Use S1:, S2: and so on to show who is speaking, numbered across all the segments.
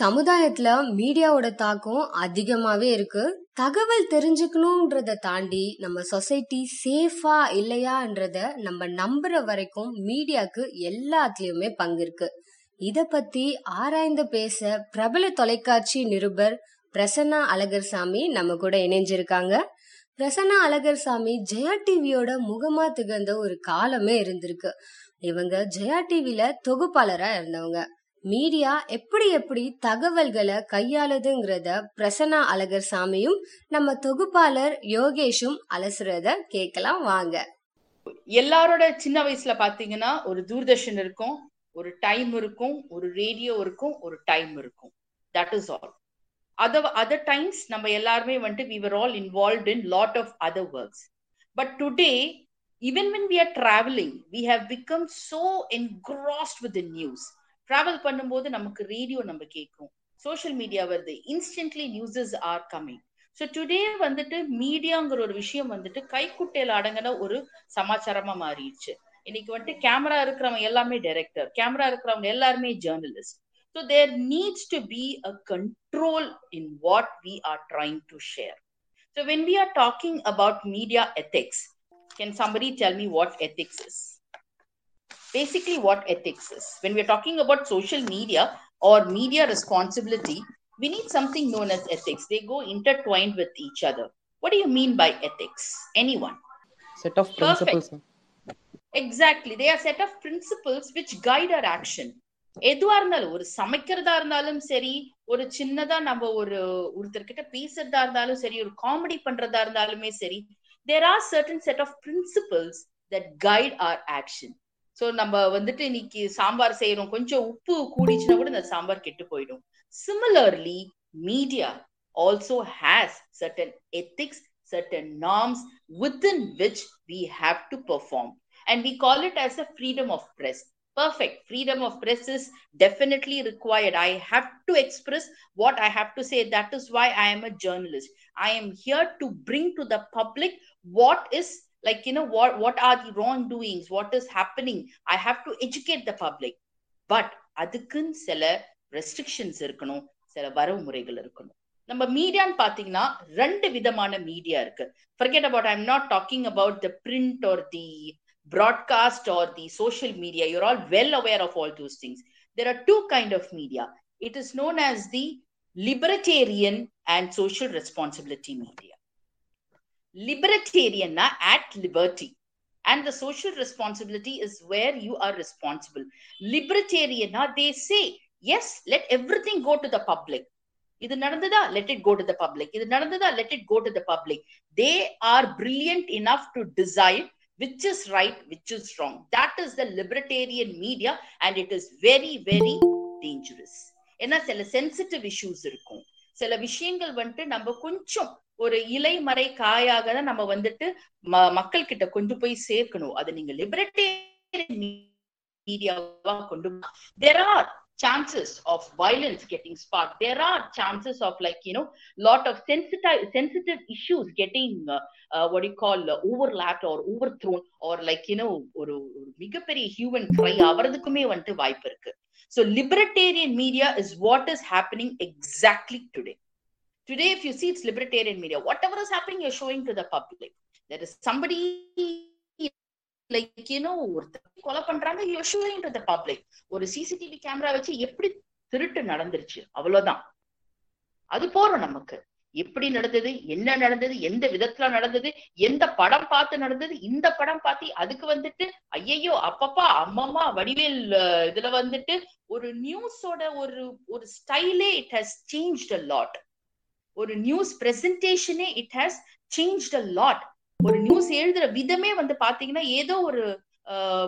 S1: சமுதாயத்துல மீடியாவோட தாக்கம் அதிகமாவே இருக்கு. தகவல் தெரிஞ்சுக்கணும்ன்றத தாண்டி நம்ம சொசைட்டி சேஃபா இல்லையான்றத நம்ம நம்புற வரைக்கும் மீடியாக்கு எல்லாத்துலயுமே பங்கு இருக்கு. இத பத்தி ஆராய்ந்து பேச பிரபல தொலைக்காட்சி நிருபர் பிரசன்னா அழகர்சாமி நம்ம கூட இணைஞ்சிருக்காங்க. பிரசன்னா அழகர்சாமி ஜெயா டிவியோட முகமா திகழ்ந்த ஒரு காலமே இருந்திருக்கு. இவங்க ஜெயா டிவில தொகுப்பாளரா இருந்தவங்க. மீடியா எப்படி எப்படி தகவல்களை கையாளுதுங்கிறத பிரசன்னா அழகர் சாமியும் நம்ம தொகுப்பாளர் யோகேஷும் அலசுறத கேட்கலாம் வாங்க.
S2: எல்லாரோட சின்ன வயசுல பாத்தீங்கன்னா ஒரு தூர்தர்ஷன் இருக்கும் ஒரு டைம் இருக்கும் ஒரு ரேடியோ இருக்கும் ஒரு டைம் இருக்கும். That is all other other times நம்ம எல்லாருமே வந்துட்டு we were all involve in lot of other works but today even when we are traveling we have become so engrossed with news travel பண்ணும்போது நமக்கு radio நம்ம கேட்கும் social media வருது. Instantly newses are coming so today வந்துட்டு மீடியாங்கிற ஒரு விஷயம் வந்துட்டு கைக்குட்டையில அடங்கின ஒரு சமாச்சாரமா மாறிடுச்சு. இன்னைக்கு வந்துட்டு கேமரா இருக்கிறவங்க எல்லாமே டைரக்டர் கேமரா இருக்கிறவங்க எல்லாருமே journalist so there needs to be a control in what we are trying to share so when we are talking about media ethics can somebody tell me what ethics is basically what ethics is when we're talking about social media or media responsibility we need something known as ethics they go intertwined with each other what do you mean by ethics anyone
S3: set of principles
S2: Perfect. exactly they are set of principles which guide our action எதுவா இருந்தாலும் ஒரு சமைக்கிறதா இருந்தாலும் சரி ஒரு சின்னதா நம்ம ஒரு ஒருத்தர்கிட்ட பேசுறதா இருந்தாலும் சரி ஒரு காமெடி பண்றதா இருந்தாலுமே சரி there are certain set of principles that guide our action so நம்ம வந்துட்டு இன்னைக்கு சாம்பார் செய்யறோம் கொஞ்சம் உப்பு கூடிச்சுன்னா கூட இந்த சாம்பார் கெட்டு போயிடும் similarly media also has certain ethics certain norms within which we have to perform and we call it as a freedom of press perfect freedom of press is definitely required i have to express what i have to say that is why i am a journalist i am here to bring to the public what is like you know what what are the wrongdoings what is happening i have to educate the public but அதுக்குன்னு சில restrictions இருக்கணும் சில வரவுமுறைகள் இருக்கணும் நம்ம மீடியான்னு பாத்தீங்கன்னா ரெண்டு விதமான media இருக்கு forget about I am not talking about the print or the broadcast or the social media you're all well aware of all those things there are two kind of media it is known as the libertarian and social responsibility media Libertarian na, at liberty and the social responsibility is where you are responsible libertarian na, they say yes let everything go to the public இது நடந்ததா let it go to the public இது நடந்ததா let it go to the public they are brilliant enough to decide which is right, which is wrong. That is the libertarian media, and it is very, very dangerous. ஏன்னா சில sensitive issues இருக்கும் சில விஷயங்கள் வந்துட்டு நம்ம கொஞ்சம் ஒரு இலை மறை காயாக தான் நம்ம வந்துட்டு மக்கள் கிட்ட கொண்டு போய் சேர்க்கணும் அது நீங்க லிபரேட்டரியன் மீடியாவா கொண்டு there are chances of violence getting sparked there are chances of like you know lot of sensitive sensitive issues getting uh, uh, what do you call uh, overlapped or overthrown or like you know ஒரு மிகப்பெரிய human கிரை அவரதுக்குமே வந்துட்டு வாய்ப்பு இருக்கு so libertarian media is what is happening exactly today today if you see it's libertarian media whatever is happening you're showing to the public. There is somebody like you know ஒருத்தர் கொலை பண்றாங்க you showing to the public ஒரு CCTV camera வச்சு எப்படி திருட்டு நடந்துருச்சு? அவ்வளவுதான். அது போறோம் நமக்கு. எப்படி நடந்தது? என்ன நடந்தது? எந்த விதத்துல நடந்தது? எந்த படம் பார்த்து நடந்தது? இந்த படம் பார்த்து அதுக்கு வந்துட்டு ஐயையோ அப்பப்பா அம்மம்மா வடிவேல் இதுல வந்துட்டு ஒரு நியூஸோட ஒரு ஒரு ஸ்டைலே it has change a lot ஒரு news பிரசன்டேஷனே it has change a lot ஒரு நியூஸ் எழுதுற விதமே வந்து பாத்தீங்கன்னா ஏதோ ஒரு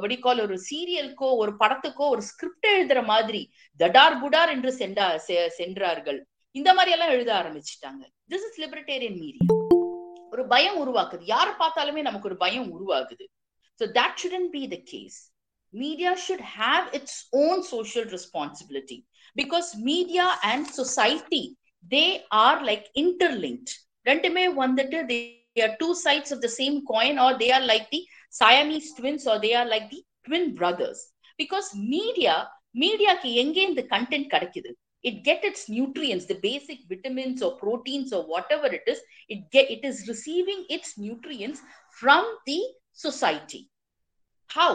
S2: வடிகால் ஒரு சீரியலுக்கோ ஒரு படத்துக்கோ ஒரு ஸ்கிரிப்ட் எழுதுற மாதிரி தடார் புடார் என்று சென்றா சென்றார்கள். இந்த மாதிரி எல்லாம் எழுத ஆரம்பிச்சுட்டாங்க. திஸ் இஸ் லிபரட்டேரியன் மீடியா ஒரு பயம் உருவாக்குது. யார பார்த்தாலுமே நமக்கு ஒரு பயம் உருவாகுது. So that shouldn't be the case media should have its own social responsibility because media and society they are like interlinked ரெண்டுமே வந்துட்டு தே are two sides of the same coin or they are like the siamese twins or they are like the twin brothers because media மீடியாக்கு எங்கே இந்த content கிடைக்குது it get its nutrients the basic vitamins or proteins or whatever it is it get it is receiving its nutrients from the society how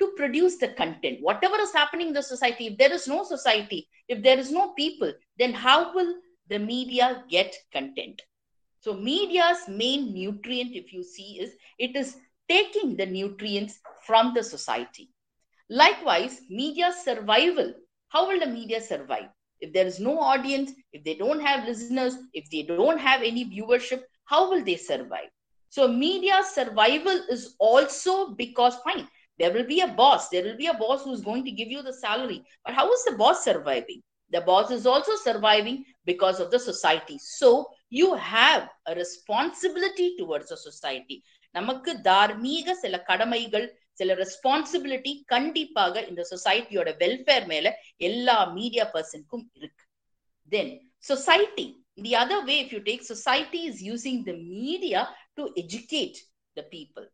S2: to produce the content whatever is happening in the society if there is no society if there is no people then how will the media get content. So media's main nutrient if you see is it is taking the nutrients from the society. Likewise media's survival. How will the media survive? If there is no audience if they don't have listeners if they don't have any viewership how will they survive? So media's survival is also because fine there will be a boss. There will be a boss who's going to give you the salary. But how is the boss surviving the boss is also surviving because of the society so you have a responsibility towards the society நமக்கு தார்மீக சில கடமைகள் சில responsibility கண்டிப்பாக இந்த சொசைட்டியோட welfare மேல எல்லா media பர்சனுக்கும் இருக்கு then society the other way if you take society is using the media to educate the people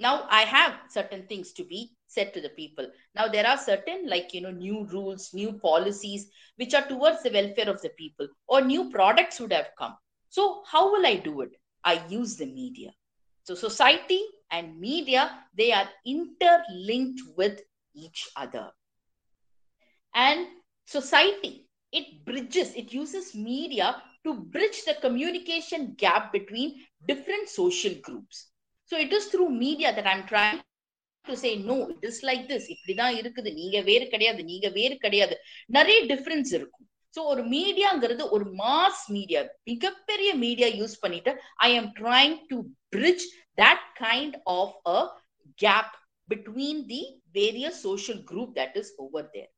S2: now i have certain things to be said to the people. Now there are certain like you know new rules new policies which are towards the welfare of the people or new products would have come. So how will i do it? I use the media. So society and media they are interlinked with each other. And society it bridges it uses media to bridge the communication gap between different social groups. So it is through media that i'm trying to say no it is like this இப்படிதான் இருக்குது. நீங்க வேறு கிடையாது. நீங்க வேறு கிடையாது. நிறைய difference இருக்கும். ஸோ ஒரு மீடியாங்கிறது ஒரு மாஸ் மீடியா மிகப்பெரிய மீடியா யூஸ் பண்ணிட்டு I am trying to bridge that kind of a gap between the various social group that is over there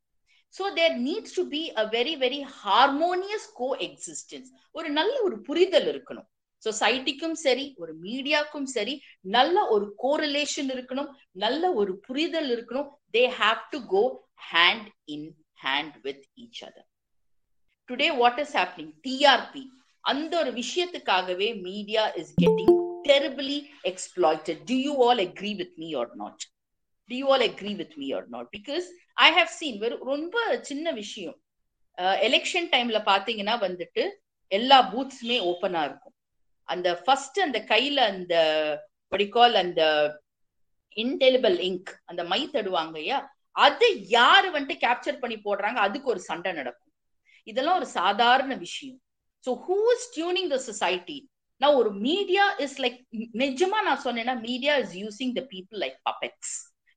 S2: so there needs to be a very very harmonious coexistence ஒரு நல்ல ஒரு புரிதல் இருக்கணும். சொசைட்டிக்கும் சரி ஒரு மீடியாக்கும் சரி நல்ல ஒரு கோரிலேஷன் இருக்கணும் நல்ல ஒரு புரிதல் இருக்கணும். They have to go hand in hand with each other today what is happening TRP அந்த ஒரு விஷயத்துக்காகவே media is getting terribly exploited to you all agree with me or not to you all agree with me or not because I have seen வெறும் ரொம்ப சின்ன விஷயம். Uh, election டைம்ல பாத்தீங்கன்னா வந்துட்டு எல்லா பூத்ஸுமே ஓப்பனா இருக்கும். அந்த ஃபர்ஸ்ட் அந்த கையில அந்த படிக்கால் அந்த இன்டெலிபிள் இங்க் அந்த மை தடுவாங்க ஐயா அது யாரு வந்துட்டு கேப்சர் பண்ணி போடுறாங்க? அதுக்கு ஒரு சண்டை நடக்கும். இதெல்லாம் ஒரு சாதாரண விஷயம். So who is tuning the society நான் ஒரு மீடியா இஸ் லைக் நிஜமா நான் சொன்னேன்னா media is using the people like puppets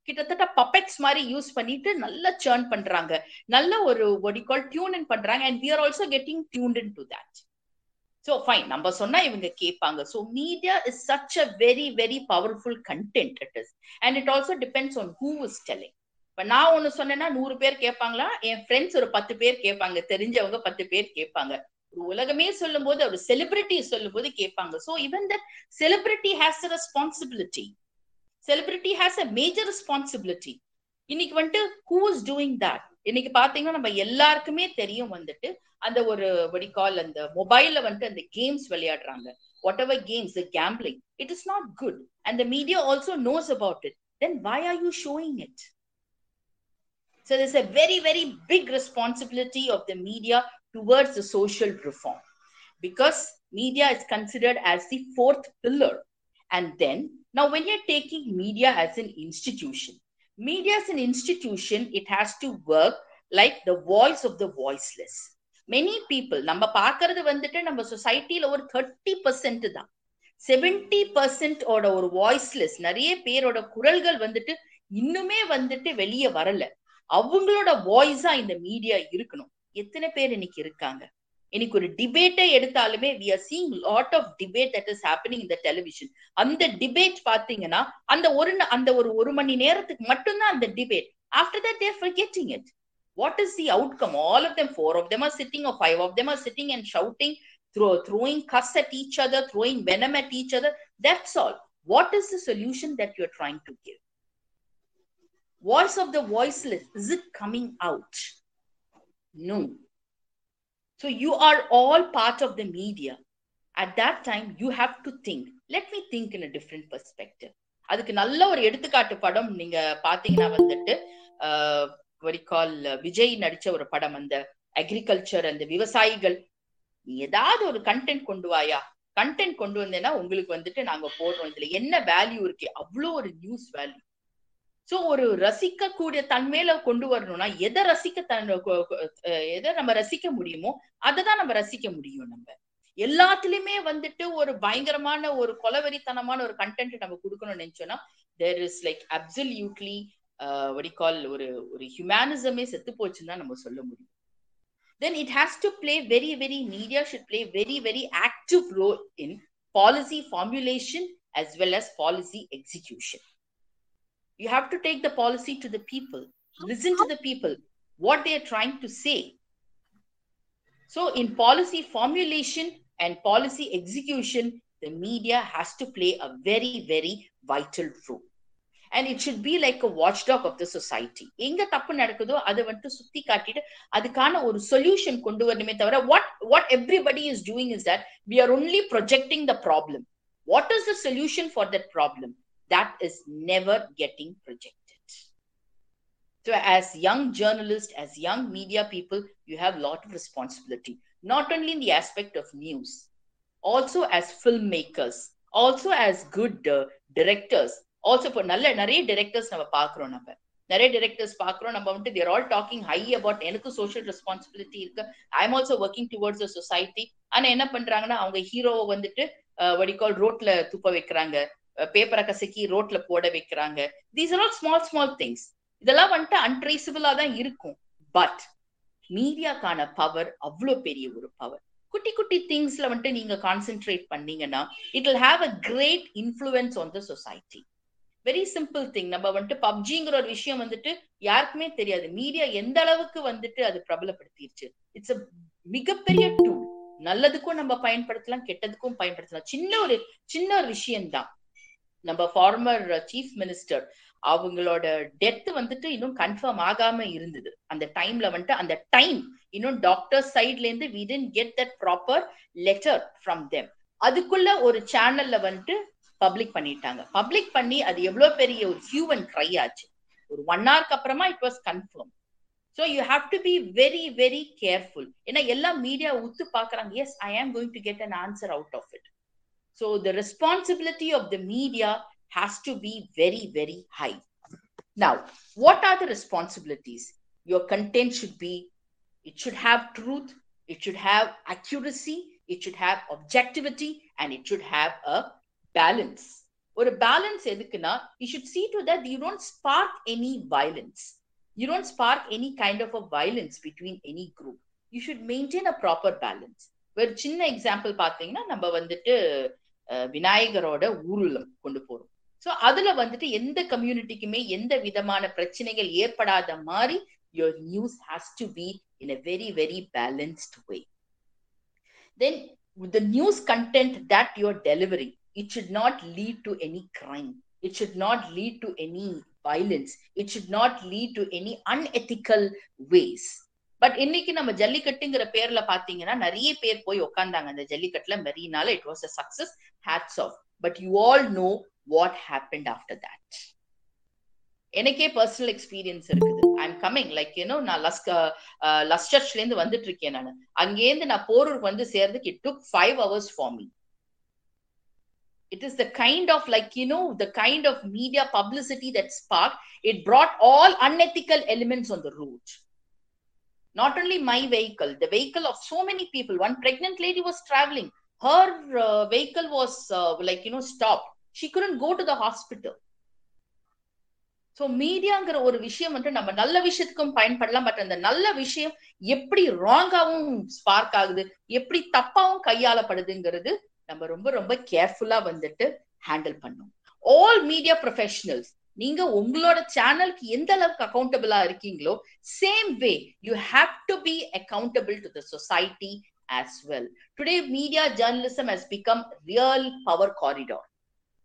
S2: கிட்டத்தட்ட பப்பெக்ஸ் மாதிரி யூஸ் பண்ணிட்டு நல்லா சேர்ன் பண்றாங்க. நல்ல ஒரு ஒடிகால் டியூன் இன் பண்றாங்க. And we are also getting tune in to that so fine நம்ம சொன்னா இவங்க கேட்பாங்க. So media is such a very very powerful content it is and it also depends on who is telling இப்போ நான் ஒன்று சொன்னேன்னா நூறு பேர் கேட்பாங்களா? என் ஃப்ரெண்ட்ஸ் ஒரு பத்து பேர் கேட்பாங்க. தெரிஞ்சவங்க பத்து பேர் கேட்பாங்க. ஒரு உலகமே சொல்லும் போது ஒரு செலிபிரிட்டி சொல்லும் போது கேட்பாங்க. So even that celebrity has a responsibility celebrity has a major responsibility இன்னைக்கு வந்துட்டு ஹூ இஸ் டூயிங் தட் இன்னைக்கு பாத்தீங்கன்னா நம்ம எல்லாருக்குமே தெரியும் வந்துட்டு அந்த ஒரு வடிகால் அந்த மொபைல்ல வந்துட்டு அந்த கேம்ஸ் விளையாடுறாங்க whatever games gambling it is not good and the media also knows about it then why are you showing it So there's a very, very big responsibility of the media towards the social reform because media is considered as the fourth pillar. And then, now when you're taking media as an institution, media as an institution, it has to work the voice of the voiceless many people நம்ம பார்க்கறது வந்துட்டு நம்ம சொசைட்டில ஒரு thirty percent தான். Seventy percent ஒரு voiceless நிறைய பேரோட குரல்கள் வந்துட்டு இன்னுமே வந்துட்டு வெளியே வரல. அவங்களோட வாய்ஸா இந்த மீடியா இருக்கணும். எத்தனை பேர் இன்னைக்கு இருக்காங்க? இன்னைக்கு ஒரு டிபேட்டை எடுத்தாலுமே we are seeing lot of debate that is happening இந்த டெலிவிஷன் அந்த டிபேட் பாத்தீங்கன்னா அந்த ஒரு அந்த ஒரு ஒரு மணி நேரத்துக்கு மட்டும்தான் அந்த debate after that they're forgetting it what is the outcome all of them four of them are sitting or five of them are sitting and shouting throw throwing cuss at each other throwing venom at each other that's all what is the solution that you are trying to give voice of the voiceless is it coming out no so you are all part of the media. At that time you have to think. Let me think in a different perspective. அதுக்கு நல்ல ஒரு எடுத்துக்காட்டு படம் நீங்க பாத்தீங்கன்னா வந்துட்டு வரிகால் விஜய் நடிச்ச ஒரு படம் அந்த அக்ரிகல்ச்சர் அந்த விவசாயிகள். நீ ஏதாவது ஒரு கண்டென்ட் கொண்டு வாயா? கண்டென்ட் கொண்டு வந்தேன்னா உங்களுக்கு வந்துட்டு நாங்க போடுறோம். இதுல என்ன வேல்யூ இருக்கு? அவ்வளோ ஒரு நியூஸ் வேல்யூ சோ ஒரு ரசிக்க கூடிய தன்மையில கொண்டு வரணும்னா எதை ரசிக்க தன் எதை நம்ம ரசிக்க முடியுமோ அதை தான் நம்ம ரசிக்க முடியும் நம்ம. எல்லாத்துலயுமே வந்துட்டு ஒரு பயங்கரமான ஒரு கொலவெறித்தனமான ஒரு கண்டென்ட் நம்ம கொடுக்கணும்னு நினைச்சோம்னா there is like absolutely call ஒரு ஒரு ஹியூமனிசமே செத்து போச்சுன்னு தான் நம்ம சொல்ல முடியும். Then it has to play very very media should play very very active role in policy formulation as well as policy execution. You have to take the policy to the people listen to the people what they are trying to say so in policy formulation and policy execution the media has to play a very very vital role and it should be like a watchdog of the society எங்க தப்பு நடக்குதோ அதை வந்துட்டு சுத்தி காட்டிட்டு அதுக்கான ஒரு solution கொண்டு வரணுமே தவிர what what everybody is doing is that we are only projecting the problem what is the solution for that problem that is never getting projected so as young journalists as young media people you have a lot of responsibility not only in the aspect of news also as filmmakers also as good uh, directors also இப்போ நல்ல நிறைய directors நம்ம பாக்குறோம் நம்ம நிறைய directors பாக்குறோம் நம்ம வந்துட்டு they're all talking high about எனக்கு சோஷியல் ரெஸ்பான்சிபிலிட்டி இருக்கு I am also working towards a society ஆனா என்ன பண்றாங்கன்னா அவங்க ஹீரோவை வந்துட்டு வடிகால் ரோட்ல துப்ப வைக்கிறாங்க பேப்பரை கசக்கி ரோட்ல போட வைக்கிறாங்க. These are all small small things இதெல்லாம் வந்துட்டு அன்ட்ரேசபிளா தான் இருக்கும். பட் மீடியாக்கான பவர் அவ்வளோ பெரிய ஒரு பவர் குட்டி குட்டி திங்ஸ்ல வந்துட்டு நீங்க கான்சென்ட்ரேட் பண்ணீங்கன்னா it will have a great influence on the society very simple thing நம்ம வந்துட்டு பப்ஜிங்கிற ஒரு விஷயம் வந்துட்டு யாருக்குமே தெரியாது. மீடியா எந்த அளவுக்கு வந்துட்டு அது பிரபலப்படுத்திருச்சு. இட்ஸ் அ மிகப்பெரிய டூல் நல்லதுக்கும் நம்ம பயன்படுத்தலாம் கெட்டதுக்கும் பயன்படுத்தலாம். சின்ன ஒரு சின்ன ஒரு விஷயம்தான். நம்ம ஃபார்மர் சீஃப் மினிஸ்டர் அவங்களோட டெத் வந்துட்டு இன்னும் கன்ஃபார்ம் ஆகாம இருந்தது. அந்த டைம்ல வந்துட்டு அந்த டைம் இன்னும் டாக்டர் சைட்ல இருந்து we didn't get that proper letter from them அதுக்குள்ள ஒரு சேனல்ல வந்துட்டு பப்ளிக் பண்ணிட்டாங்க. பப்ளிக் பண்ணி அது எவ்வளவு பெரிய ஒரு ஹியூமன் ட்ரை ஆச்சு. ஒரு ஒன் ஹவருக்கு அப்புறமா it was confirm so you have to be very very careful ஏன்னா எல்லா மீடியா உத்து பாக்குறாங்க yes I am going to get an answer out of it so the responsibility of the media has to be very very high now what are the responsibilities your content should be it should have truth it should have accuracy it should have objectivity and it should have a balance ஒரு balance எதுக்குன்னா you should see to that you don't spark any violence you don't spark any kind of a violence between any group you should maintain a proper balance ஒரு சின்ன example பாத்தீங்கன்னா நம்ம வந்துட்டு அஹ், விநாயகரோட ஊர்வலம் கொண்டு போறோம் சோ அதுல வந்துட்டு எந்த கம்யூனிட்டிக்குமே எந்த விதமான பிரச்சனைகள் ஏற்படாத மாதிரி your news has to be in a very very balanced way then the news content that you're delivering it should not lead to any crime it should not lead to any violence it should not lead to any unethical ways but இன்னைக்கு நம்ம ஜல்லிக்கட்டுங்கிற பேர்ல பாத்தீங்கன்னா நிறைய பேர் போய் உட்கார்ந்தாங்க அந்த ஜல்லிக்கட்டுல மெரினால it was a success hats off but you all know what happen after that எனக்கே பர்சனல் எக்ஸ்பீரியன்ஸ் இருக்குது. I am coming like you know நான் லஸ்க லஸ்டர்ஸ்ல இருந்து வந்துட்டு இருக்கேன் நான். அங்கேருந்து நான் போரூருக்கு வந்து சேர்றதுக்கு it took five hours for me it is the kind of like you know the kind of media publicity that sparked. It brought all unethical elements on the route not only my vehicle the vehicle of so many people one pregnant lady was traveling her uh, vehicle was uh, like you know stopped she couldn't go to the hospital so மீடியாங்கிற ஒரு விஷயம் வந்து நம்ம நல்ல விஷயத்துக்கும் பயன்படலாம் but அந்த நல்ல விஷயம் எப்படி ராங்காவும் ஸ்பார்க் ஆகுது எப்படி தப்பாவும் கையாளப்படுதுங்கிறது நம்ம ரொம்ப ரொம்ப கேர்ஃபுல்லா வந்துட்டு ஹேண்டில் பண்ணும் ஆல் மீடியா ப்ரொஃபஷனல்ஸ் நீங்க உங்களோட சேனலுக்கு எந்த அளவுக்கு அக்கௌண்டபிளா இருக்கீங்களோ same way you have to be accountable to the society as well today media journalism has become real power corridor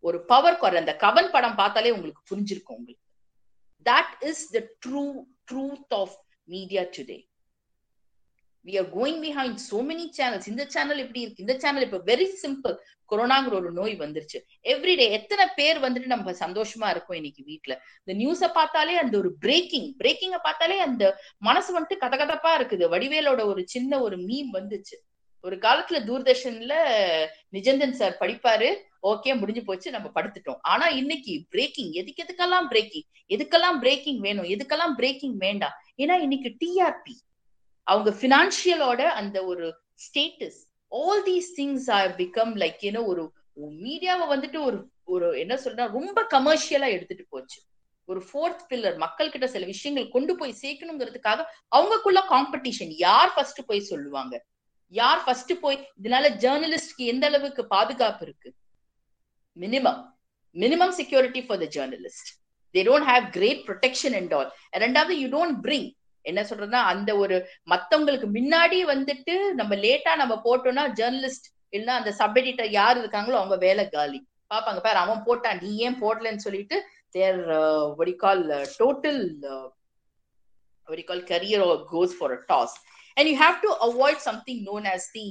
S2: ஒரு பவர் கார் அந்த கவன் படம் பார்த்தாலே உங்களுக்கு புரிஞ்சிருக்கும் உங்களுக்கு. That is the true truth of media today we are going behind so many channels இந்த channel இப்படி இருக்கு? இந்த சேனல் இப்ப வெரி சிம்பிள் கொரோனாங்கிற ஒரு நோய் வந்துருச்சு. எவ்ரிடே எத்தனை பேர் வந்துட்டு நம்ம சந்தோஷமா இருக்கோம் இன்னைக்கு வீட்டுல இந்த நியூஸ பார்த்தாலே அந்த ஒரு பிரேக்கிங் பிரேக்கிங்க பார்த்தாலே அந்த மனசு வந்துட்டு கதகதப்பா இருக்குது. வடிவேலோட ஒரு சின்ன ஒரு மீம் வந்துச்சு. ஒரு காலத்துல தூர்தர்ஷன்ல நிஜந்தன் சார் படிப்பாரு. ஓகே முடிஞ்சு போச்சு. நம்ம படுத்துட்டோம். ஆனா இன்னைக்கு பிரேக்கிங் எதுக்கு எதுக்கெல்லாம் பிரேக்கிங் எதுக்கெல்லாம் பிரேக்கிங் வேணும்? எதுக்கெல்லாம் பிரேக்கிங் வேண்டாம்? ஏன்னா இன்னைக்கு டிஆர்பி அவங்க ஃபினான்ஷியலோட அந்த ஒரு status all these things are become like ஏன்னா ஒரு மீடியாவை வந்துட்டு ஒரு ஒரு என்ன சொல்றா ரொம்ப கமர்ஷியலா எடுத்துட்டு போச்சு. ஒரு ஃபோர்த் பில்லர் மக்கள் கிட்ட சில விஷயங்கள் கொண்டு போய் சேர்க்கணுங்கிறதுக்காக அவங்களுக்குள்ள காம்படிஷன் யார் ஃபர்ஸ்ட் போய் சொல்லுவாங்க? யார் ஃபர்ஸ்ட் போய் இதனால ஜேர்னலிஸ்ட்க்கு எந்த அளவுக்கு பாதுகாப்பு இருக்கு? Minimum minimum security for the journalist they don't have great protection and all ரெண்டாவது யூ டோன்ட் பிரிங் என்ன சொல்றதுன்னா அந்த ஒரு மத்தவங்களுக்கு முன்னாடி வந்துட்டு நம்ம லேட்டா நம்ம போட்டோம்னா ஜேர்னலிஸ்ட் இல்லைன்னா அந்த சப் எடிட்டர் யார் இருக்காங்களோ அவங்க வேலை காலி. பாப்பாங்க பாரு அவன் போட்டான். நீ ஏன் போடலன்னு சொல்லிட்டு their call total call career goes for a toss and you have to avoid something known as the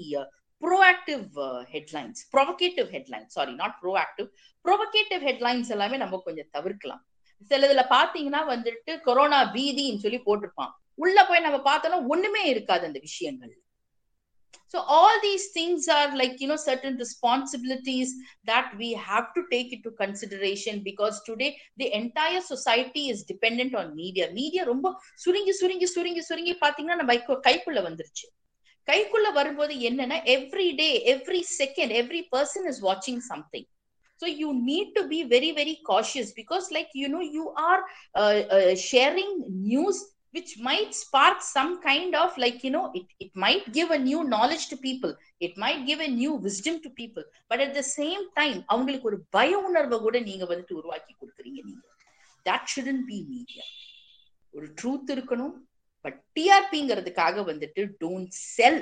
S2: proactive headlines provocative headlines sorry not proactive provocative headlines எல்லாமே நம்ம கொஞ்சம் தவிர்க்கலாம். சிலதுல பாத்தீங்கன்னா வந்துட்டு கொரோனா பீதின்னு சொல்லி போட்டிருப்பான். உள்ள போய் நம்ம பார்த்தோம்னா ஒண்ணுமே இருக்காது அந்த விஷயங்கள் so all these things are like you know certain responsibilities that we have to take into consideration because today the entire society is dependent on media media ரொம்ப சுருங்கி சுருங்கி சுருங்கி சுருங்கி பாத்தீங்கன்னா நம்ம கைக்குள்ள வந்துருச்சு கைக்குள்ள வரும்போது என்னன்னா every day every second every person is வாட்சிங் something so you need to be very very cautious because like you know you are uh, uh, sharing news which might spark some kind of like you know it, it might give a new knowledge to people it might give a new wisdom to people but at the same time அவங்களுக்கு ஒரு பய உணர்வை கூட நீங்க வந்துட்டு உருவாக்கி கொடுக்குறீங்க நீங்க that shouldn't be media ஒரு ட்ரூத் இருக்கணும் பட் டிஆர்பிங்கிறதுக்காக வந்துட்டு don't sell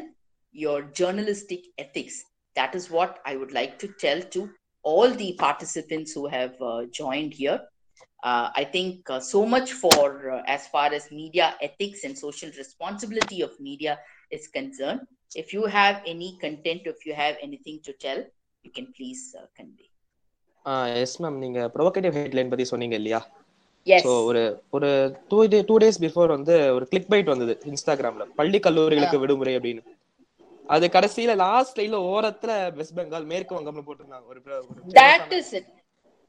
S2: your journalistic ethics that is what I would like to tell to all the participants who have uh, joined here uh, I think uh, so much for uh, as far as media ethics and social responsibility of media is concerned. If you have any content, if you have anything to tell, you can please uh, convey.
S3: Yes ma'am நீங்க provocative headline பத்தி சொன்னீங்க இல்லையா. So ஒரு ஒரு two day two days before வந்து ஒரு click byte வந்தது இன்ஸ்டாகிராம்ல பள்ளி கல்லூரிகளுக்கு விடுமுறை அப்படின்னு அது கடைசியில லாஸ்ட் லைன்ல ஓரத்துல வெஸ்ட் பெங்கால் மேற்கு வங்கம்னு போட்டிருந்தாங்க ஒரு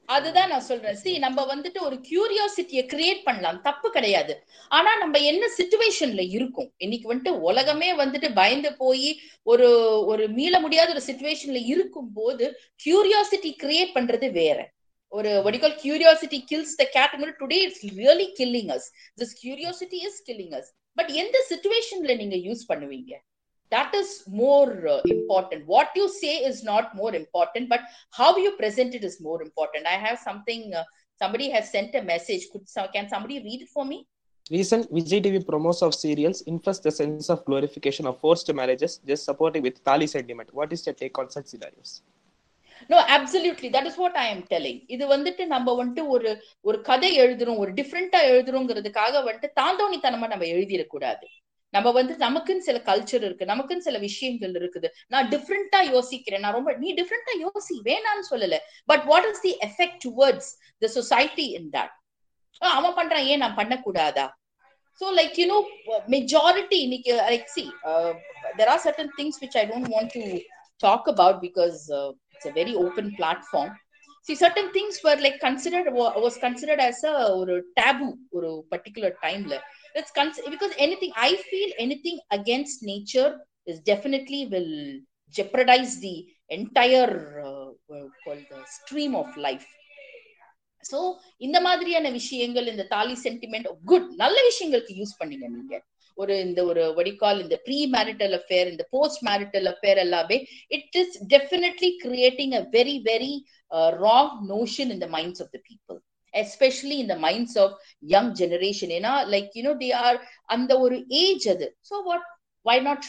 S2: அதுதான் நான் சொல்றேன். சி நம்ம வந்துட்டு ஒரு கியூரியாசிட்டியை கிரியேட் பண்ணலாம். தப்பு கிடையாது. ஆனா நம்ம என்ன சுச்சுவேஷன்ல இருக்கும்? இன்னைக்கு வந்துட்டு உலகமே வந்துட்டு பயந்து போய் ஒரு ஒரு மீள முடியாத ஒரு சுச்சுவேஷன்ல இருக்கும் போது கியூரியாசிட்டி கிரியேட் பண்றது வேற. ஒரு வடிகால் curiosity kills the kills today it's really killing us this curiosity is killing us but எந்த சுச்சுவேஷன்ல நீங்க யூஸ் பண்ணுவீங்க? That is more uh, important what you say is not more important but how you present it is more important i have something uh, somebody has sent a message could so, can somebody read it for me
S3: Recent Vijay TV promos of serials infest the sense of glorification of forced marriages, just supporting with Thali sentiment. What is your take on such scenarios?
S2: no absolutely that is what i am telling இது வந்துட்டு நம்ம வந்துட்டு ஒரு ஒரு கதை எழுதுறோம் ஒரு டிஃப்ரெண்டா எழுதுறோங்கிறதுக்காக வந்துட்டு தாந்தோணித்தனமா நம்ம எழுதிடக்கூடாது நம்ம வந்து நமக்குன்னு சில கல்ச்சர் இருக்கு நமக்குன்னு சில விஷயங்கள் இருக்குது நான் டிஃப்ரெண்டா யோசிக்கிறேன் நான் ரொம்ப நீ டிஃப்ரெண்டா யோசி வேணாம்னு சொல்லல but what is the effect towards the society in that அவன் பண்றான் ஏன் நான் பண்ணக்கூடாதா so like you know majority இன்னைக்கு like see there are certain things which I don't want to talk about because it's a very open platform see certain things were like considered was considered as a ஒரு taboo ஒரு particular டைம்ல let's consider because anything i feel anything against nature is definitely will jeopardize the entire uh, what called the stream of life. So இந்த மாதிரியான விஷயங்கள் இந்த தாலி sentiment good நல்ல விஷயங்களுக்கு யூஸ் பண்ணீங்க நீங்க. ஒரு இந்த ஒரு வடிகால் இந்த ப்ரீ மேரிட்டல் அஃபேர் இந்த போஸ்ட் மேரிட்டல் அஃபேர் எல்லாமே it is definitely creating a very very wrong notion in the minds of the people especially இந்த மைண்ட்ஸ் ஆஃப் யங் ஜெனரேஷன் ஏன்னா like you know they are அந்த ஒரு age அது. So what why not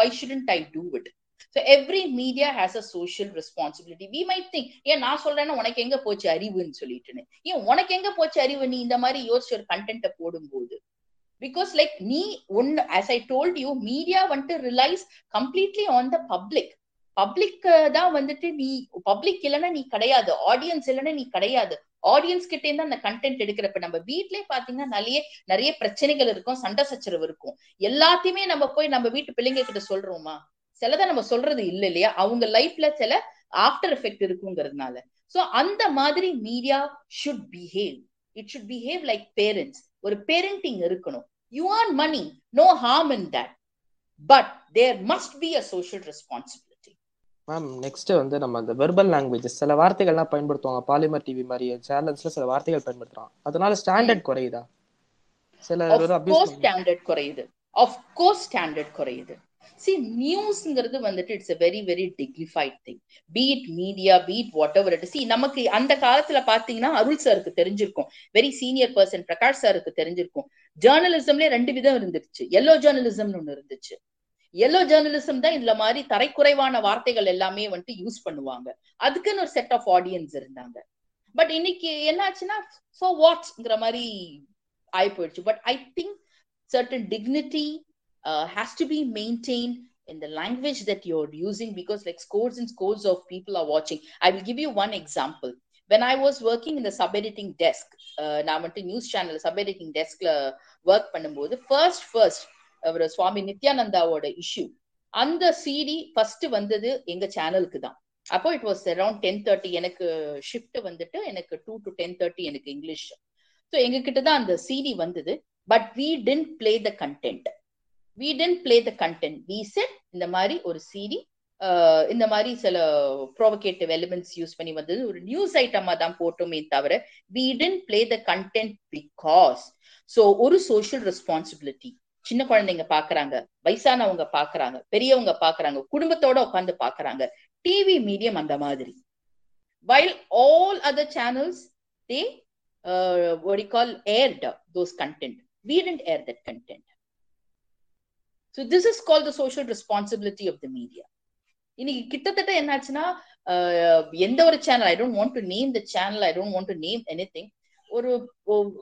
S2: why shouldn't I do it so every media has a social responsibility we might think ஏன் நான் சொல்றேன்னா உனக்கு எங்க போச்சு அறிவுன்னு சொல்லிட்டுன்னு. ஏன் உனக்கு எங்க போச்சு அறிவு? நீ இந்த மாதிரி யோசிச்சு ஒரு கண்டென்ட்டை போடும்போது. பிகாஸ் லைக் நீ ஒன்னு as I told you media வந்துட்டு relies completely on the public public தான் வந்துட்டு நீ பப்ளிக் இல்லைன்னா நீ கிடையாது. ஆடியன்ஸ் இல்லைன்னா நீ கிடையாது. ஆடியன்ஸ் கிட்டே இருந்து அந்த கண்டென்ட் எடுக்கிறப்ப நம்ம வீட்லயே பாத்தீங்கன்னா நிறைய நிறைய பிரச்சனைகள் இருக்கும் சண்டை சச்சரவு இருக்கும். எல்லாத்தையுமே நம்ம போய் நம்ம வீட்டு பிள்ளைங்க கிட்ட சொல்றோமா? சிலதை நம்ம சொல்றது இல்ல இல்லையா? அவங்க லைஃப்ல சில ஆஃப்டர் எஃபெக்ட் இருக்குங்கிறதுனால. சோ அந்த மாதிரி media should behave it should behave like parents ஒரு பேரண்டிங் இருக்கணும். You earn money no harm in that but there must be a social responsibility
S3: ma'am next வந்து நம்ம அந்த வெர்பல் லாங்குவேஜ் சில வார்த்தைகள்லாம் பயன்படுத்துவாங்க. பாலிமர் டிவி மாதிரி சேனல்ஸ்ல சில வார்த்தைகள் பயன்படுத்துறான் அதனால ஸ்டாண்டர்ட் குறையுதா? சில
S2: ஸ்டாண்டர்ட் குறையுது. ஆஃப் கோர்ஸ் ஸ்டாண்டர்ட் குறையுது. சி நியூஸ்ங்கிறது வந்துட்டு it's a very very dignified thing beat media beat whatever it see நமக்கு அந்த காலத்துல பாத்தீங்கன்னா அருள் சாருக்கு தெரிஞ்சிருக்கும். வெரி சீனியர் பர்சன் பிரகாஷ் சாருக்கு தெரிஞ்சிருக்கும். ஜேர்னலிசம்ல ரெண்டு விதம் இருந்துச்சு எல்லோ ஜேர்னலிசம்னு ஒண்ணு இருந்துச்சு. எல்லோ ஜேர்னலிசம் தான் இதுல மாதிரி தரைக்குறைவான வார்த்தைகள் எல்லாமே வந்துட்டு யூஸ் பண்ணுவாங்க அதுக்குன்னு ஒரு செட் ஆஃப் ஆடியன்ஸ் இருந்தாங்க பட் இன்னைக்கு என்னாச்சுன்னா சோ வாட்ஸ்ங்கிற மாதிரி ஆகி போயிடுச்சு but I think certain dignity has to be maintain இந்த language that you you're using because like scores and scores of people are watching i will give you one example when i was working in the sub editing நான் வந்துட்டு news channel sub editing டெஸ்க்ல work பண்ணும்போது first first அவர் சுவாமி நித்யானந்தாவோட issue அந்த CD first வந்தது எங்க சேனலுக்கு தான். அப்போ it was around ten thirty எனக்கு ஷிஃப்ட் வந்துட்டு எனக்கு டூ டு டென் தேர்ட்டி எனக்கு இங்கிலீஷ் ஸோ எங்ககிட்ட தான் அந்த சிடி வந்தது. But we didn't play the content we didn't play the content we set இந்த மாதிரி ஒரு சிடி uh, இந்த மாதிரி சில ப்ரோவகேட்டிவ் எலிமெண்ட்ஸ் யூஸ் பண்ணி வந்தது. ஒரு நியூஸ் ஐட்டமா தான் போட்டோமே தவிர we didn't play the content because so ஒரு சோஷியல் ரெஸ்பான்சிபிலிட்டி சின்ன குழந்தைங்க பாக்குறாங்க வயசானவங்க பாக்குறாங்க பெரியவங்க பாக்குறாங்க குடும்பத்தோட உட்காந்து பாக்குறாங்க. டிவி மீடியம் அந்த மாதிரி. While all other channels they uh, what do you call aired those content. We didn't air that content. So this is called the social responsibility of the media. இன்னைக்கு கிட்டத்தட்ட என்னாச்சுன்னா uh, எந்த ஒரு channel I don't want to name the channel I don't want to name anything ஒரு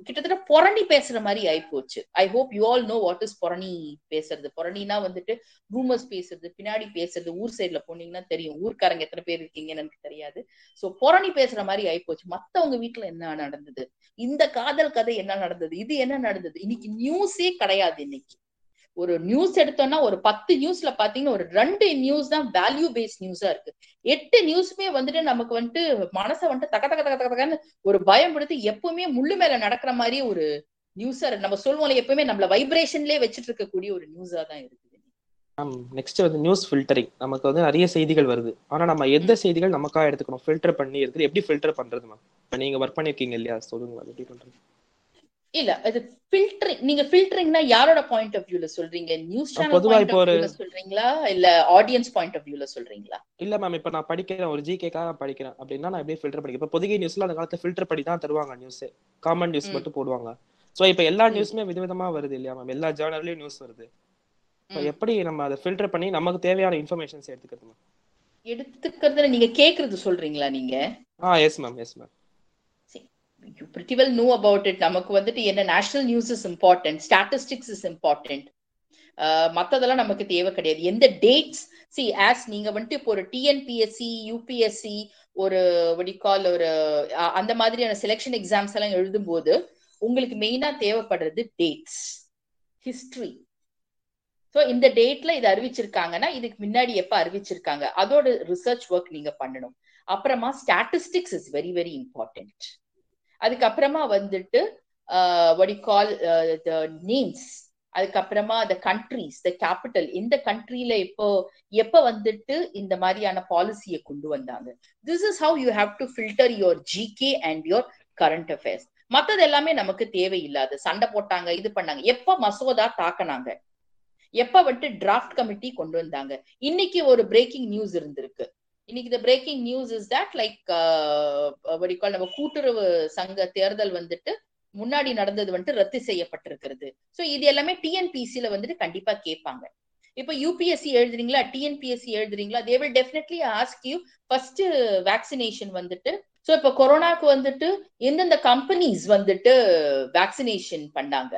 S2: கிட்டத்தட்ட புரணி பேசுற மாதிரி ஆயிப்போச்சு. I hope you all know what is புரணி பேசுறது. புரணினா வந்துட்டு ரூமர்ஸ் பேசுறது பின்னாடி பேசுறது ஊர் சைட்ல போனீங்கன்னா தெரியும். ஊர்க்காரங்க எத்தனை பேர் இருக்கீங்கன்னு எனக்கு தெரியாது. சோ புரணி பேசுற மாதிரி ஆயிப்போச்சு. மத்தவங்க வீட்டுல என்ன நடந்தது? இந்த காதல் கதை என்ன நடந்தது? இது என்ன நடந்தது? இன்னைக்கு நியூஸே கிடையாது இன்னைக்கு. ஒரு நியூஸ் எடுத்தோம்னா ஒரு பத்து நியூஸ்ல பாத்தீங்கன்னா ஒரு ரெண்டு நியூஸ் தான் வேல்யூ பேஸ்ட் நியூஸா இருக்கு. எட்டு நியூஸுமே வந்துட்டு நமக்கு வந்துட்டு மனசை வந்துட்டு தக்க தக்க தக்க தக்கன்னு ஒரு பயம் படுத்தி எப்பவுமே முள்ளு மேல நடக்கிற மாதிரி ஒரு நியூஸா இருக்கு. நம்ம சொல்லுவோம்ல எப்பவுமே நம்மள வைப்ரேஷன்லயே வச்சுட்டு இருக்கக்கூடிய ஒரு நியூஸா தான் இருக்குது.
S3: நெக்ஸ்ட் வந்து நியூஸ் ஃபில்டரிங் நமக்கு வந்து நிறைய செய்திகள் வருது. ஆனா நம்ம எந்த செய்திகள் நமக்கா எடுத்துக்கணும்? ஃபில்டர் பண்ணி இருக்குது. எப்படி ஃபில்டர் பண்றது மேம் இப்ப நீங்க ஒர்க் பண்ணிருக்கீங்க இல்லையா? சொல்லுங்க எப்படி பண்றது?
S2: இல்ல அது ஃபில்டரிங் நீங்க ஃபில்டரிங்னா யாரோட பாயிண்ட் ஆஃப் வியூல சொல்றீங்க? நியூஸ் சேனல் பாயிண்ட் ஆஃப் வியூல சொல்றீங்களா? இல்ல ஆடியன்ஸ் பாயிண்ட் ஆஃப் வியூல சொல்றீங்களா?
S3: இல்ல மேம் இப்ப நான் படிக்கிறேன் ஒரு ஜிகேக்காக நான் படிக்கிறேன். அப்படின்னா நான் எப்படி ஃபில்டர் பண்ணிக்கிறேன் இப்ப பொதிகை நியூஸ்ல அந்த காலத்துல ஃபில்டர் பண்ணி தான் தருவாங்க நியூஸ் காமன் நியூஸ். மட்டும் போடுவாங்க. சோ இப்ப எல்லா. நியூஸுமே விதவிதமா வருது இல்லையா மேம் எல்லா ஜேர்னல்லயும் நியூஸ் வருது. எப்படி நம்ம அதை ஃபில்டர் பண்ணி நமக்கு தேவையான இன்ஃபர்மேஷன்ஸ் எடுத்துக்கிறது மேம்
S2: எடுத்துக்கிறதுல நீங்க கேக்குறது சொல்றீங்களா நீங்க?
S3: ஆ yes ma'am yes ma'am
S2: you pretty well know about it. நமக்கு வந்துட்டு என்ன national news is important statistics is important மத்ததெல்லாம் நமக்கு தேவை கிடையாது. எந்த டேட்ஸ் சி ஆஸ் நீங்க வந்துட்டு இப்போ ஒரு டிஎன்பிஎஸ்சி யூபிஎஸ்சி ஒரு கால் ஒரு அந்த மாதிரியான செலெக்ஷன் எக்ஸாம்ஸ் எல்லாம் எழுதும்போது உங்களுக்கு மெயினா தேவைப்படுறது டேட்ஸ் ஹிஸ்டரி ஸோ இந்த டேட்ல இது அறிவிச்சிருக்காங்கன்னா இதுக்கு முன்னாடி எப்ப அறிவிச்சிருக்காங்க? அதோட ரிசர்ச் ஒர்க் நீங்க பண்ணணும். அப்புறமா statistics is very very important அதுக்கப்புறமா வந்துட்டு வடி கால் த நேம்ஸ் அதுக்கப்புறமா த கண்ட்ரிஸ் த கேபிட்டல் இந்த கண்ட்ரில இப்போ எப்ப வந்துட்டு இந்த மாதிரியான பாலிசியை கொண்டு வந்தாங்க? This is how you have to filter your GK and your current affairs மத்தது எல்லாமே நமக்கு தேவையில்லாது. சண்டை போட்டாங்க இது பண்ணாங்க. எப்ப மசோதா தாக்குனாங்க? எப்ப வந்துட்டு டிராஃப்ட் கமிட்டி கொண்டு வந்தாங்க? இன்னைக்கு ஒரு பிரேக்கிங் நியூஸ் இருந்திருக்கு. இன்னைக்கு இந்த breaking news is that like கால் நம்ம கூட்டுறவு சங்க தேர்தல் வந்துட்டு முன்னாடி நடந்தது வந்துட்டு ரத்து செய்யப்பட்டிருக்கிறது. ஸோ இது எல்லாமே டிஎன்பிசியில வந்துட்டு கண்டிப்பா கேட்பாங்க. இப்ப யூபிஎஸ்சி எழுதுறீங்களா? TNPSC எழுதுறீங்களா? They will definitely ask you first vaccination வந்துட்டு. ஸோ இப்போ கொரோனாக்கு வந்துட்டு எந்தெந்த கம்பெனிஸ் வந்துட்டு வேக்சினேஷன் பண்ணாங்க?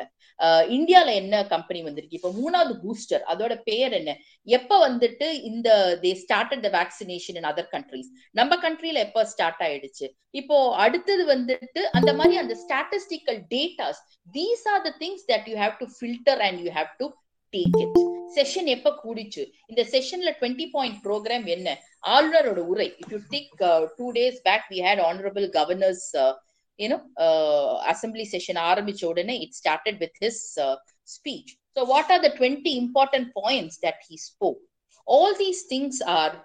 S2: இந்தியால என்ன கம்பெனி வந்திருக்கு? இப்ப மூணாவது பூஸ்டர் அதோட பெயர் என்ன? எப்ப வந்துட்டு இந்த they started the vaccination in other countries நம்ம கண்ட்ரில எப்ப ஸ்டார்ட் ஆயிடுச்சு? இப்போ அடுத்தது வந்துட்டு அந்த மாதிரி அந்த statistical datas these are the things that you have to filter and you have to take it session எப்ப கூடிச்சு? இந்த செஷன்ல டுவெண்ட்டி பாயிண்ட் ப்ரோக்ராம் என்ன? ஆளுநரோட உரை. If you dig two days back we had honourable governor's you know assembly session ஆரம்பிச்ச உடனே it started with his speech so what are the twenty important points that he spoke all these things are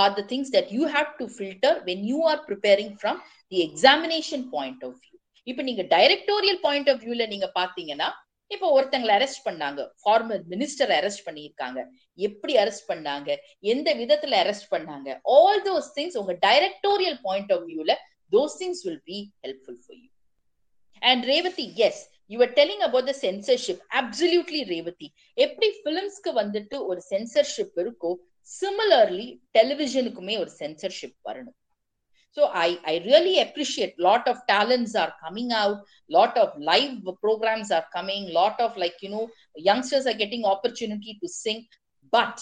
S2: are the things that you have to filter when you are preparing from the examination point of view இப்ப நீங்க directorial point of வியூல நீங்க பாத்தீங்கன்னா இப்போ ஒருத்தங்களை arrest பண்ணாங்க. Farmer minister arrest பண்ணியிருக்காங்க. எப்படி அரெஸ்ட் பண்ணாங்க? எந்த விதத்துல அரெஸ்ட் பண்ணாங்க? ஆல் தோஸ் திங்ஸ் உங்க டைரக்டோரியல் பாயிண்ட் ஆஃப் வியூல those things will be helpful for you. And Revati, yes, you were telling about the censorship. Absolutely, Revati. எப்படி ஃபிலிம்ஸ்க்கு வந்துட்டு ஒரு சென்சர்ஷிப் இருக்கோ சிமிலர்லி டெலிவிஷனுக்குமே ஒரு சென்சர்ஷிப் வரணும் So I, I really appreciate lot of talents are coming out, lot of live programs are coming, lot of like, you know, youngsters are getting opportunity to sing. But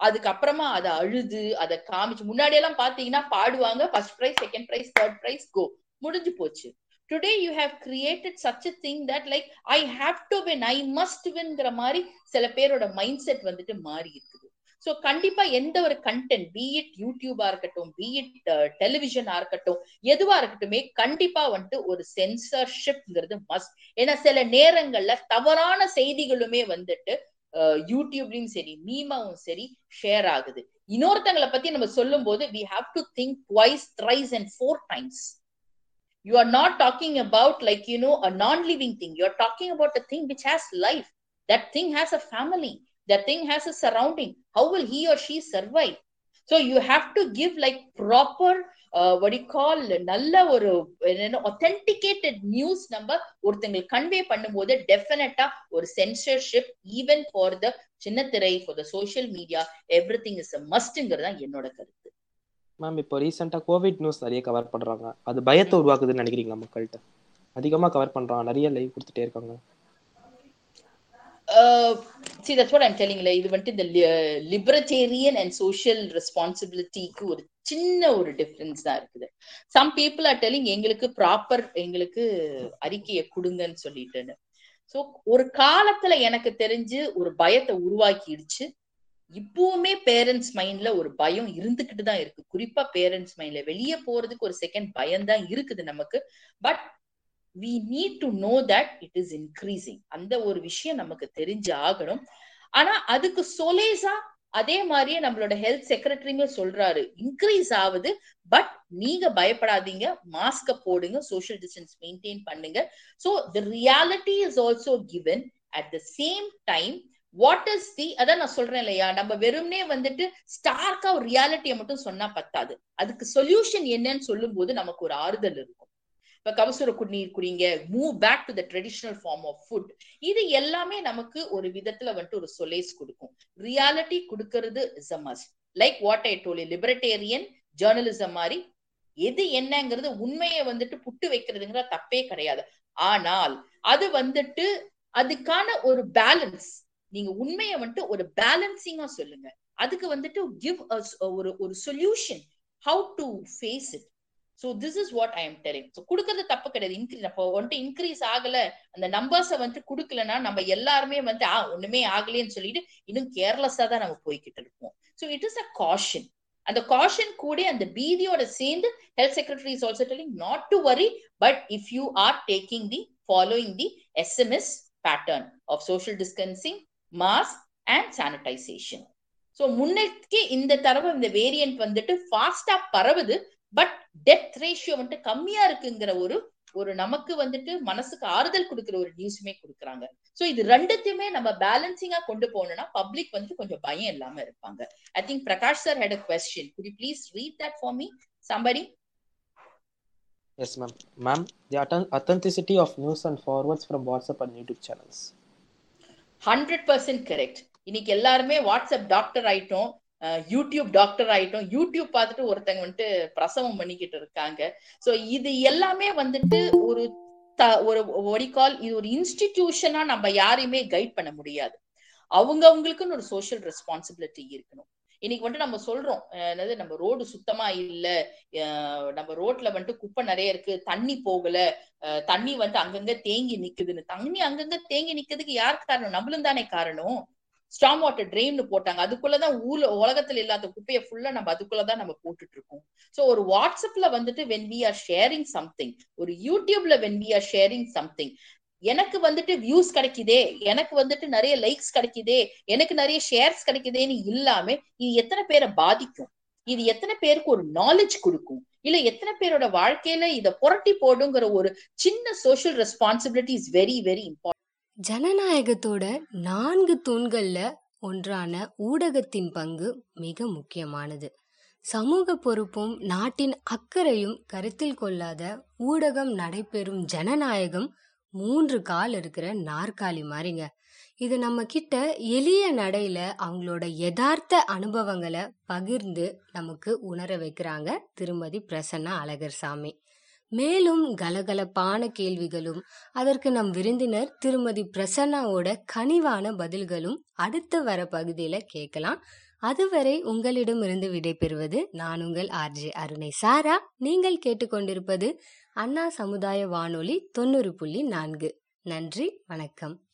S2: அதுக்கப்புறமா அதை அழுது அதை காமிச்சு முன்னாடி எல்லாம் பாத்தீங்கன்னா பாடுவாங்க. First prize second prize third prize கோ முடிஞ்சு போச்சு. Today you have created such a thing that like I have to win I must வின்ங்கிற மாதிரி சில பேரோட மைண்ட் செட் வந்துட்டு மாறி இருக்குது. ஸோ கண்டிப்பா எந்த ஒரு கண்டென்ட் பி இட் யூடியூபா இருக்கட்டும் பி இட் டெலிவிஷனா இருக்கட்டும் எதுவா இருக்கட்டுமே கண்டிப்பா வந்துட்டு ஒரு சென்சர்ஷிப்ங்கிறது மஸ்ட் ஏன்னா சில நேரங்கள்ல தவறான செய்திகளுமே வந்துட்டு யூடியூப்லயும் சரி மீமாவும் சரி ஷேர் ஆகுது. இன்னொருத்தங்களை பத்தி நம்ம சொல்லும் போது we have to think twice thrice and four times you are not talking about like you know a non living thing you are talking about a thing which has life that thing has a family that thing has a surrounding how will he or she survive so you have to give like proper வடி கால் நல்ல ஒரு ஒத்தென்டிகேட்டட் news நம்ம ஒருத்தங்களுக்கு convey பண்ணும்போது டெஃபினட்டா ஒரு censorship even for the சின்னத்திரை for the social media everything is மஸ்ட்ங்கிறது தான் என்னோட கருத்து.
S3: மேம் இப்போ ரீசெண்டா கோவிட் நியூஸ் நிறைய கவர் பண்றாங்க. அது பயத்தை உருவாக்குதுன்னு நினைக்கிறீங்களா மக்கள்கிட்ட? அதிகமா கவர் பண்றாங்க. நிறைய லைவ் கொடுத்துட்டே இருக்காங்க.
S2: சி தட்ஸ் வாட் ஐம் டெல்லிங்ல இது வந்துட்டு இந்த லிபரட்டேரியன் அண்ட் சோஷியல் ரெஸ்பான்சிபிலிட்டிக்கு ஒரு சின்ன ஒரு டிஃப்ரென்ஸ் தான் இருக்குது. சம் பீப்புள் ஆர் டெல்லிங் எங்களுக்கு ப்ராப்பர் எங்களுக்கு அறிக்கையை கொடுங்கன்னு சொல்லிட்டுன்னு. ஸோ ஒரு காலத்துல எனக்கு தெரிஞ்சு ஒரு பயத்தை உருவாக்கிடுச்சு. இப்பவுமே பேரண்ட்ஸ் மைண்ட்ல ஒரு பயம் இருந்துகிட்டு தான் இருக்கு. குறிப்பா பேரண்ட்ஸ் மைண்ட்ல வெளியே போறதுக்கு ஒரு செகண்ட் பயம் தான் இருக்குது நமக்கு. But we need to know that it is increasing அந்த ஒரு விஷயம் நமக்கு தெரிஞ்சு ஆகணும். ஆனா அதுக்கு சொலேசா அதே மாதிரியே நம்மளோட ஹெல்த் செக்ரட்டரியுமே சொல்றாரு. இன்க்ரீஸ் ஆகுது பட் நீங்க பயப்படாதீங்க. மாஸ்க போடுங்க சோஷியல் டிஸ்டன்ஸ் மெயின்டைன் பண்ணுங்க. So the reality is also given at the same time what is the அதான் நான் சொல்றேன் இல்லையா? நம்ம வெறும்னே வந்துட்டு ஸ்டார்க்கா ஒரு ரியாலிட்டியை மட்டும் சொன்னா பத்தாது. அதுக்கு சொல்யூஷன் என்னன்னு சொல்லும் போது நமக்கு ஒரு ஆறுதல் இருக்கும். இப்ப கவசர குடிநீர் குடிங்க move back to the traditional form of food இது எல்லாமே நமக்கு ஒரு விதத்துல வந்துட்டு ஒரு சொலேஸ் கொடுக்கும். ரியாலிட்டி கொடுக்கறது is a must like what I dolly libertarian journalism மாதிரி எது என்னங்கிறது உண்மையை வந்துட்டு புட்டு வைக்கிறதுங்கிற தப்பே கிடையாது. ஆனால் அது வந்துட்டு அதுக்கான ஒரு பேலன்ஸ் நீங்க உண்மையை வந்துட்டு ஒரு பேலன்சிங்கா சொல்லுங்க. அதுக்கு வந்துட்டு கிவ் ஒரு ஒரு solution how to face it so this is what I am telling so கொடுக்கறது தப்பு கிடையாது. இன்க்ரீஸ் அப்போ வந்துட்டு இன்க்ரீஸ் ஆகல. அந்த நம்பர்ஸை வந்துட்டு கொடுக்கலன்னா நம்ம எல்லாருமே வந்து ஆ ஒண்ணுமே ஆகலேன்னு சொல்லிட்டு இன்னும் கேர்லெஸ்ஸா தான் நம்ம போய்கிட்டு இருப்போம். So it is a caution அந்த காஷன் கூட அந்த பீதியோட சேர்ந்து health secretary is also telling not to worry but if you are taking the following the SMS pattern of social distancing mask and sanitization so முன்னைக்கு இந்த தடவை இந்த variant வந்துட்டு ஃபாஸ்டா பரவுது. பட் டெத் ரேஷியோ வந்துட்டு கம்மியா இருக்குங்கிற ஒரு ஒரு நமக்கு வந்துட்டு மனசுக்கு ஆறுதல் கொடுக்குற ஒரு நியூஸுமே கொடுக்குறாங்க. சோ இது ரெண்டுத்தையுமே நம்ம பேலன்சிங்கா கொண்டு போனோம்னா பப்ளிக் வந்துட்டு கொஞ்சம் பயம் இல்லாம இருப்பாங்க. I think Prakash sir had a question could you please read that for me somebody
S3: yes ma'am ma'am the authenticity of news and forwards from WhatsApp and YouTube channels.
S2: Hundred percent correct இன்னைக்கு எல்லாருமே WhatsApp doctor ஆயிட்டோம். YouTube doctor ஆயிட்டோம். YouTube பார்த்துட்டு ஒருத்தங்க வந்துட்டு பிரசவம் பண்ணிக்கிட்டு இருக்காங்க. சோ இது எல்லாமே வந்துட்டு ஒரு த- ஒரு ஒடிகால் இது ஒரு இன்ஸ்டிடியூஷனா நம்ம யாரையுமே கைட் பண்ண முடியாது. அவங்கவுங்களுக்குன்னு ஒரு சோஷியல் ரெஸ்பான்சிபிலிட்டி இருக்கணும். இன்னைக்கு வந்துட்டு நம்ம சொல்றோம். என்னது நம்ம ரோடு சுத்தமா இல்ல. நம்ம ரோட்ல வந்துட்டு குப்பை நிறைய இருக்கு. தண்ணி போகல. அஹ் தண்ணி வந்துட்டு அங்கங்க தேங்கி நிக்குதுன்னு. தண்ணி அங்கங்க தேங்கி நிக்கிறதுக்கு யார் காரணம்? நம்மளும் தானே காரணம். ஸ்டாம் வாட்டர் ட்ரெயின் போட்டாங்க. அதுக்குள்ளதான் ஊல உலகத்துல இல்லாத குப்பையை ஃபுல்லா நம்ம அதுக்குள்ளதான் நம்ம போட்டுட்டு இருக்கோம் சோ ஒரு வாட்ஸ்அப்ல வந்துட்டு when we are sharing something ஒரு யூடியூப்ல when we are sharing something எனக்கு வந்துட்டு வியூஸ் கிடைக்குதே எனக்கு வந்துட்டு நிறைய லைக்ஸ் கிடைக்குதே எனக்கு நிறைய ஷேர்ஸ் கிடைக்குதேன்னு இல்லாம இது எத்தனை பேரை பாதிக்கும்? இது எத்தனை பேருக்கு ஒரு நாலேஜ் கொடுக்கும்? இல்ல எத்தனை பேரோட வாழ்க்கையில இத புரட்டி போடுங்கிற ஒரு சின்ன social responsibility is very very important
S1: ஜனநாயகத்தோட நான்கு தூண்கள்ல ஒன்றான ஊடகத்தின் பங்கு மிக முக்கியமானது. சமூக பொறுப்பும் நாட்டின் அக்கறையும் கருத்தில் கொள்ளாத ஊடகம் நடைபெறும் ஜனநாயகம் மூன்று கால் இருக்கிற நாற்காலி மாதிரிங்க. இது நம்ம கிட்ட எளிய நடையில அவங்களோட யதார்த்த அனுபவங்களை பகிர்ந்து நமக்கு உணர வைக்கிறாங்க திருமதி பிரசன்னா அழகர் சாமி மேலும் கலகலப்பான கேள்விகளும் அதற்கு நம் விருந்தினர் திருமதி பிரசன்னாவோட கனிவான பதில்களும் அடுத்து வர பகுதியில கேட்கலாம். அதுவரை உங்களிடமிருந்து விடைபெறுவது நான் உங்கள் ஆர்ஜே அருணை. சாரா நீங்கள் கேட்டுக்கொண்டிருப்பது அண்ணா சமுதாய வானொலி தொண்ணூறு புள்ளி நான்கு. நன்றி வணக்கம்.